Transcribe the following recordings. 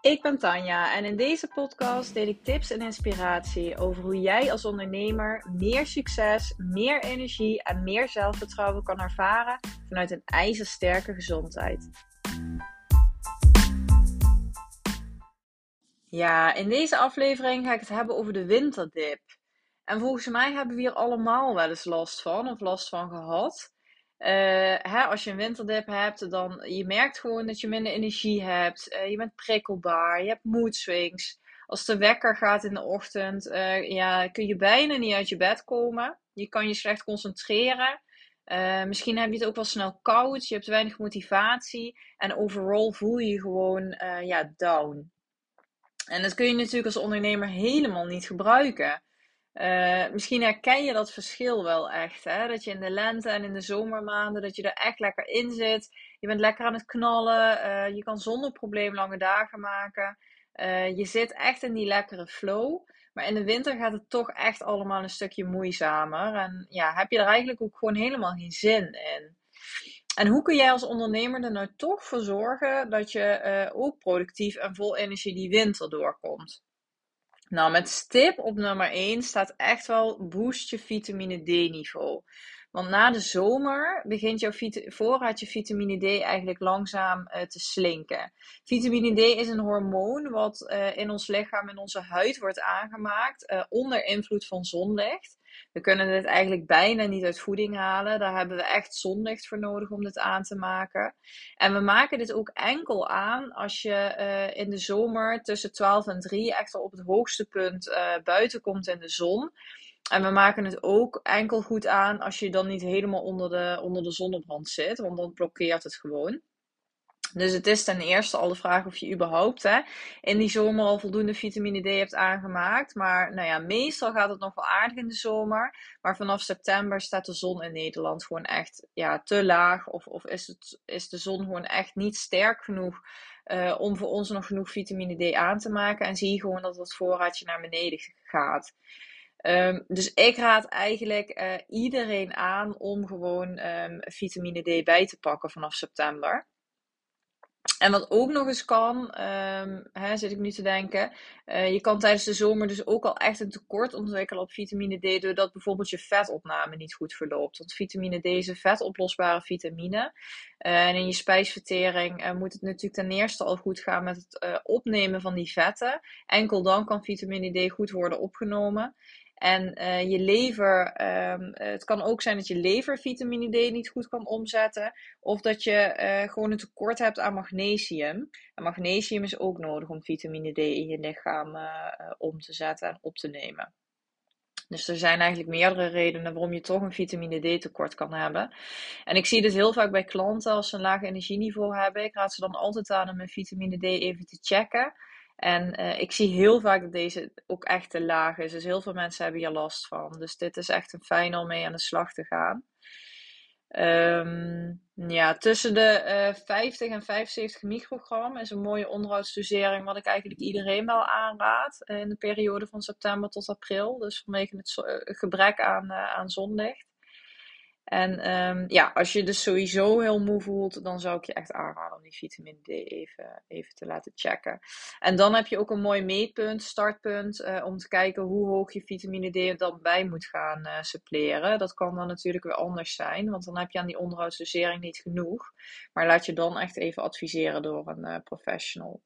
Ik ben Tanja en in deze podcast deel ik tips en inspiratie over hoe jij als ondernemer meer succes, meer energie en meer zelfvertrouwen kan ervaren vanuit een ijzersterke gezondheid. Ja, in deze aflevering ga ik het hebben over de winterdip. En volgens mij hebben we hier allemaal wel eens last van of last van gehad. Uh, hè, als je een winterdip hebt, dan je merkt gewoon dat je minder energie hebt. Uh, je bent prikkelbaar, je hebt mood swings. Als de wekker gaat in de ochtend, uh, ja, kun je bijna niet uit je bed komen. Je kan je slecht concentreren. misschien heb je het ook wel snel koud, je hebt weinig motivatie. En overal voel je je gewoon ja, down. En dat kun je natuurlijk als ondernemer helemaal niet gebruiken. Uh, misschien herken je dat verschil wel echt. Hè? Dat je in de lente en in de zomermaanden, dat je er echt lekker in zit. Je bent lekker aan het knallen. Uh, je kan zonder probleem lange dagen maken. Uh, je zit echt in die lekkere flow. Maar in de winter gaat het toch echt allemaal een stukje moeizamer. En ja, heb je er eigenlijk ook gewoon helemaal geen zin in. En hoe kun jij als ondernemer er nou toch voor zorgen dat je ook productief en vol energie die winter doorkomt? Nou, met stip op nummer 1 staat echt wel boost je vitamine D niveau. Want na de zomer begint jouw voorraadje vitamine D eigenlijk langzaam uh, te slinken. Vitamine D is een hormoon wat uh, in ons lichaam en onze huid wordt aangemaakt uh, onder invloed van zonlicht. We kunnen dit eigenlijk bijna niet uit voeding halen. Daar hebben we echt zonlicht voor nodig om dit aan te maken. En we maken dit ook enkel aan als je uh, in de zomer tussen 12 en 3 echt al op het hoogste punt uh, buiten komt in de zon. En we maken het ook enkel goed aan als je dan niet helemaal onder de, onder de zonnebrand zit, want dan blokkeert het gewoon. Dus het is ten eerste al de vraag of je überhaupt hè, in die zomer al voldoende vitamine D hebt aangemaakt. Maar nou ja, meestal gaat het nog wel aardig in de zomer. Maar vanaf september staat de zon in Nederland gewoon echt ja, te laag. Of, of is, het, is de zon gewoon echt niet sterk genoeg uh, om voor ons nog genoeg vitamine D aan te maken. En zie je gewoon dat het voorraadje naar beneden gaat. Um, dus ik raad eigenlijk uh, iedereen aan om gewoon um, vitamine D bij te pakken vanaf september. En wat ook nog eens kan, um, hè, zit ik nu te denken, uh, je kan tijdens de zomer dus ook al echt een tekort ontwikkelen op vitamine D, doordat bijvoorbeeld je vetopname niet goed verloopt. Want vitamine D is een vetoplosbare vitamine. Uh, en in je spijsvertering uh, moet het natuurlijk ten eerste al goed gaan met het opnemen van die vetten. Enkel dan kan vitamine D goed worden opgenomen. En uh, je lever, um, het kan ook zijn dat je lever vitamine D niet goed kan omzetten. Of dat je uh, gewoon een tekort hebt aan magnesium. En magnesium is ook nodig om vitamine D in je lichaam uh, om te zetten en op te nemen. Dus er zijn eigenlijk meerdere redenen waarom je toch een vitamine D tekort kan hebben. En ik zie dit heel vaak bij klanten als ze een laag energieniveau hebben. Ik raad ze dan altijd aan om hun vitamine D even te checken. En uh, ik zie heel vaak dat deze ook echt te laag is. Dus heel veel mensen hebben hier last van. Dus dit is echt een fijn om mee aan de slag te gaan. Um, ja, tussen de uh, eh, 50 en 75 microgram is een mooie onderhoudsdosering, wat ik eigenlijk iedereen wel aanraad in de periode van september tot april. Dus vanwege het gebrek aan, aan zonlicht. En um, ja, als je dus sowieso heel moe voelt, dan zou ik je echt aanraden om die vitamine D even, even te laten checken. En dan heb je ook een mooi meetpunt, startpunt, uh, om te kijken hoe hoog je vitamine D dan bij moet gaan uh, suppleren. Dat kan dan natuurlijk weer anders zijn, want dan heb je aan die onderhoudsdosering niet genoeg. Maar laat je dan echt even adviseren door een uh, professional.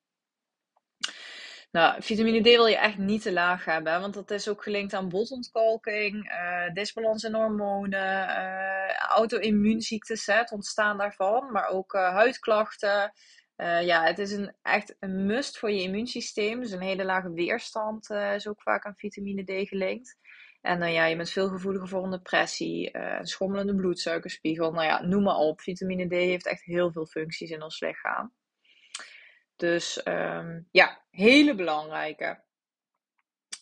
Nou, vitamine D wil je echt niet te laag hebben, want dat is ook gelinkt aan botontkalking, uh, disbalans in hormonen, uh, auto-immuunziektes, het ontstaan daarvan, maar ook uh, huidklachten. ja, het is een, echt een must voor je immuunsysteem. Dus een hele lage weerstand is ook vaak aan vitamine D gelinkt. En dan ja, je bent veel gevoeliger voor een depressie, een schommelende bloedsuikerspiegel. Nou ja, noem maar op. Vitamine D heeft echt heel veel functies in ons lichaam. Dus um, ja, hele belangrijke.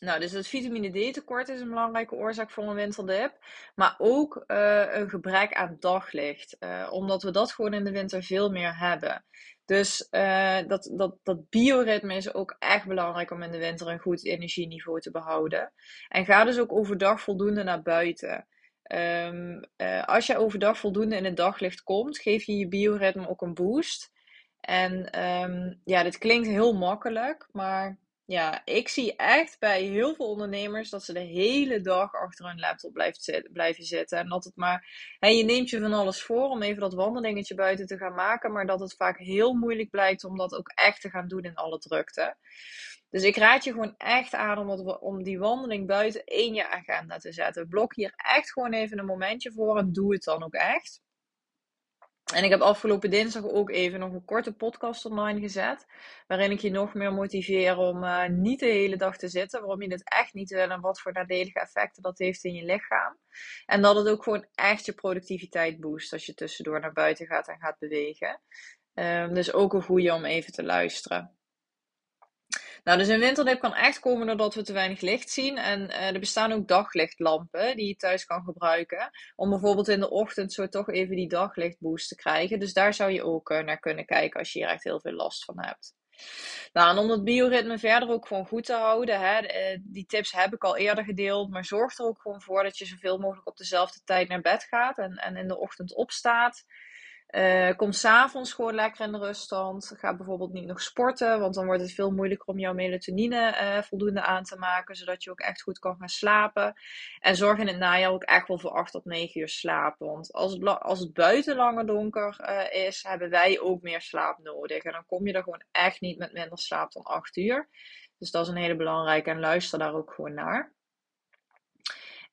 Nou, dus het vitamine D tekort is een belangrijke oorzaak voor een winterdip. Maar ook uh, een gebrek aan daglicht. Uh, omdat we dat gewoon in de winter veel meer hebben. Dus uh, dat, dat, dat bioritme is ook echt belangrijk om in de winter een goed energieniveau te behouden. En ga dus ook overdag voldoende naar buiten. Um, als je overdag voldoende in het daglicht komt, geef je je bioritme ook een boost. En ehm, ja, dit klinkt heel makkelijk, maar ja, ik zie echt bij heel veel ondernemers dat ze de hele dag achter hun laptop blijft blijven zitten. En dat het maar, hè, je neemt je van alles voor om even dat wandelingetje buiten te gaan maken, maar dat het vaak heel moeilijk blijkt om dat ook echt te gaan doen in alle drukte. Dus ik raad je gewoon echt aan om, om die wandeling buiten in je agenda te zetten. Blok hier echt gewoon even een momentje voor en doe het dan ook echt. En ik heb afgelopen dinsdag ook even nog een korte podcast online gezet. Waarin ik je nog meer motiveer om uh, niet de hele dag te zitten. Waarom je het echt niet wil en wat voor nadelige effecten dat heeft in je lichaam. En dat het ook gewoon echt je productiviteit boost als je tussendoor naar buiten gaat en gaat bewegen. Um, dus ook een goede om even te luisteren. Nou, dus een winterdip kan echt komen doordat we te weinig licht zien. En uh, er bestaan ook daglichtlampen die je thuis kan gebruiken. Om bijvoorbeeld in de ochtend zo toch even die daglichtboost te krijgen. Dus daar zou je ook uh, naar kunnen kijken als je hier echt heel veel last van hebt. Nou, en om dat bioritme verder ook gewoon goed te houden, hè, eh, die tips heb ik al eerder gedeeld, maar zorg er ook gewoon voor dat je zoveel mogelijk op dezelfde tijd naar bed gaat en, en in de ochtend opstaat. Uh, kom s'avonds gewoon lekker in de ruststand. Ga bijvoorbeeld niet nog sporten, want dan wordt het veel moeilijker om jouw melatonine uh, voldoende aan te maken, zodat je ook echt goed kan gaan slapen. En zorg in het najaar ook echt wel voor 8 tot 9 uur slapen. Want als het, als het buiten langer donker uh, is, hebben wij ook meer slaap nodig. En dan kom je er gewoon echt niet met minder slaap dan 8 uur. Dus dat is een hele belangrijke en luister daar ook gewoon naar.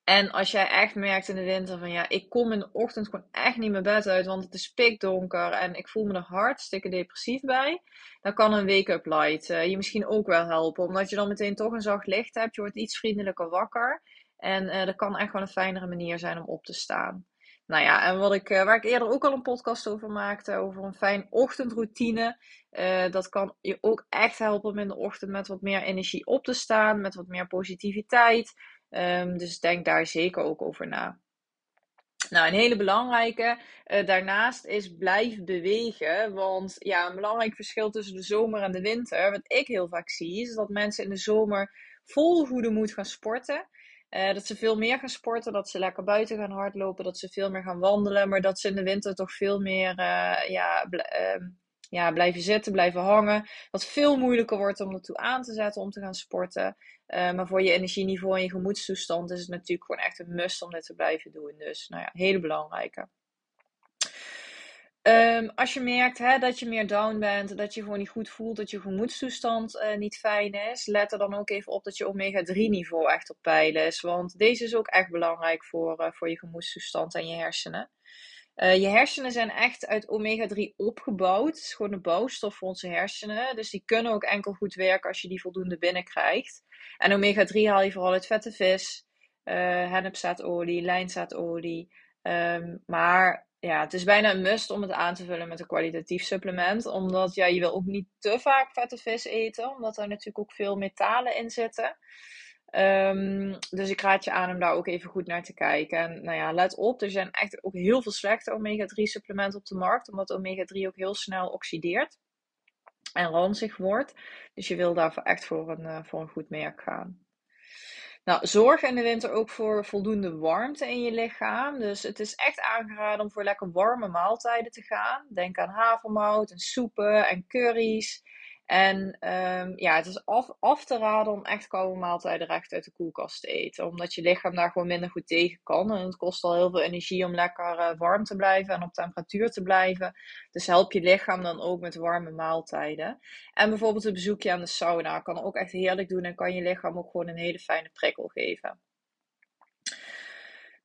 En als jij echt merkt in de winter van ja, ik kom in de ochtend gewoon echt niet mijn bed uit, want het is pikdonker en ik voel me er hartstikke depressief bij, dan kan een wake-up light uh, je misschien ook wel helpen. Omdat je dan meteen toch een zacht licht hebt, je wordt iets vriendelijker wakker. En uh, dat kan echt wel een fijnere manier zijn om op te staan. Nou ja, en wat ik, uh, waar ik eerder ook al een podcast over maakte, over een fijn ochtendroutine. dat kan je ook echt helpen om in de ochtend met wat meer energie op te staan, met wat meer positiviteit. Um, dus denk daar zeker ook over na. Nou, een hele belangrijke uh, daarnaast is blijf bewegen. Want ja, een belangrijk verschil tussen de zomer en de winter, wat ik heel vaak zie, is dat mensen in de zomer vol goede moed gaan sporten. Uh, dat ze veel meer gaan sporten, dat ze lekker buiten gaan hardlopen, dat ze veel meer gaan wandelen, maar dat ze in de winter toch veel meer uh, ja, uh, ja, blijven zitten, blijven hangen. Wat veel moeilijker wordt om ertoe aan te zetten om te gaan sporten. Uh, maar voor je energieniveau en je gemoedstoestand is het natuurlijk gewoon echt een must om dit te blijven doen. Dus nou ja, hele belangrijke. Um, als je merkt hè, dat je meer down bent, dat je gewoon niet goed voelt, dat je gemoedstoestand uh, niet fijn is, let er dan ook even op dat je omega-3 niveau echt op peil is. Want deze is ook echt belangrijk voor, uh, voor je gemoedstoestand en je hersenen. Uh, je hersenen zijn echt uit omega-3 opgebouwd. Het is gewoon een bouwstof voor onze hersenen. Dus die kunnen ook enkel goed werken als je die voldoende binnenkrijgt. En omega-3 haal je vooral uit vette vis, uh, hennepzaadolie, lijnzaadolie. Um, maar ja, het is bijna een must om het aan te vullen met een kwalitatief supplement. Omdat ja, je wil ook niet te vaak vette vis eten. Omdat er natuurlijk ook veel metalen in zitten. Um, dus ik raad je aan om daar ook even goed naar te kijken. En nou ja, let op, er zijn echt ook heel veel slechte omega-3 supplementen op de markt, omdat omega-3 ook heel snel oxideert en ranzig wordt. Dus je wil daarvoor echt voor een, uh, voor een goed merk gaan. Nou, zorg in de winter ook voor voldoende warmte in je lichaam. Dus het is echt aangeraden om voor lekker warme maaltijden te gaan. Denk aan havermout en soepen en curry's. En um, ja, het is af, af te raden om echt koude maaltijden recht uit de koelkast te eten. Omdat je lichaam daar gewoon minder goed tegen kan. En het kost al heel veel energie om lekker uh, warm te blijven en op temperatuur te blijven. Dus help je lichaam dan ook met warme maaltijden. En bijvoorbeeld een bezoekje aan de sauna kan ook echt heerlijk doen. En kan je lichaam ook gewoon een hele fijne prikkel geven.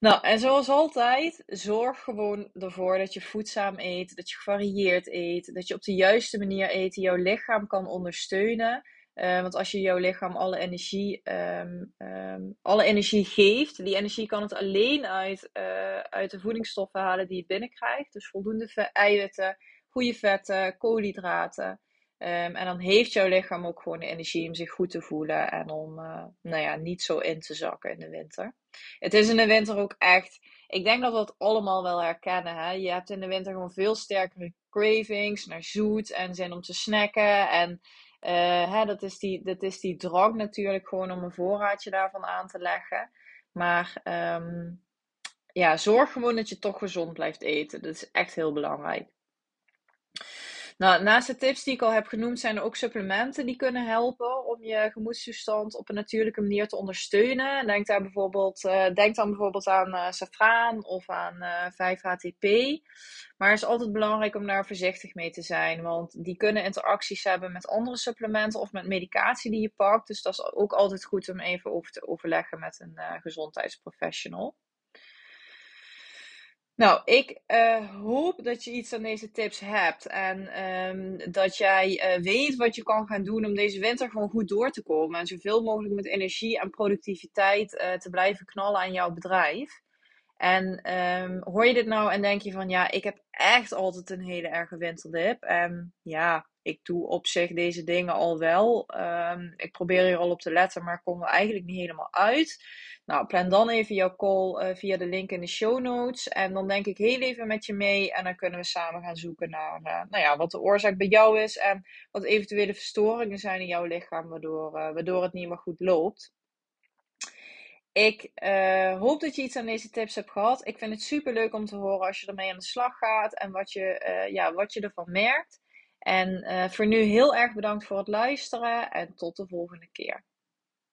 Nou, en zoals altijd, zorg gewoon ervoor dat je voedzaam eet, dat je gevarieerd eet, dat je op de juiste manier eet die jouw lichaam kan ondersteunen. Uh, want als je jouw lichaam alle energie, um, um, alle energie geeft, die energie kan het alleen uit, uh, uit de voedingsstoffen halen die je binnenkrijgt. Dus voldoende eiwitten, goede vetten, koolhydraten. Um, en dan heeft jouw lichaam ook gewoon de energie om zich goed te voelen en om uh, nou ja, niet zo in te zakken in de winter. Het is in de winter ook echt. Ik denk dat we het allemaal wel herkennen. Hè? Je hebt in de winter gewoon veel sterkere cravings naar zoet en zin om te snacken. En uh, hè, dat, is die, dat is die drang natuurlijk gewoon om een voorraadje daarvan aan te leggen. Maar um, ja, zorg gewoon dat je toch gezond blijft eten. Dat is echt heel belangrijk. Nou, naast de tips die ik al heb genoemd, zijn er ook supplementen die kunnen helpen om je gemoedstoestand op een natuurlijke manier te ondersteunen. Denk, daar bijvoorbeeld, uh, denk dan bijvoorbeeld aan uh, safraan of aan uh, 5-HTP. Maar het is altijd belangrijk om daar voorzichtig mee te zijn, want die kunnen interacties hebben met andere supplementen of met medicatie die je pakt. Dus dat is ook altijd goed om even over te overleggen met een gezondheidsprofessional. Nou, ik uh, hoop dat je iets aan deze tips hebt en um, dat jij uh, weet wat je kan gaan doen om deze winter gewoon goed door te komen en zoveel mogelijk met energie en productiviteit uh, te blijven knallen aan jouw bedrijf. En um, hoor je dit nou en denk je van ja, ik heb echt altijd een hele erge winterdip. En ja, ik doe op zich deze dingen al wel. Um, ik probeer hier al op te letten, maar ik kom er eigenlijk niet helemaal uit. Nou, plan dan even jouw call uh, via de link in de show notes. En dan denk ik heel even met je mee. En dan kunnen we samen gaan zoeken naar uh, nou ja, wat de oorzaak bij jou is. En wat eventuele verstoringen zijn in jouw lichaam, waardoor, uh, waardoor het niet meer goed loopt. Ik uh, hoop dat je iets aan deze tips hebt gehad. Ik vind het super leuk om te horen als je ermee aan de slag gaat en wat je, uh, ja, wat je ervan merkt. En uh, voor nu heel erg bedankt voor het luisteren en tot de volgende keer.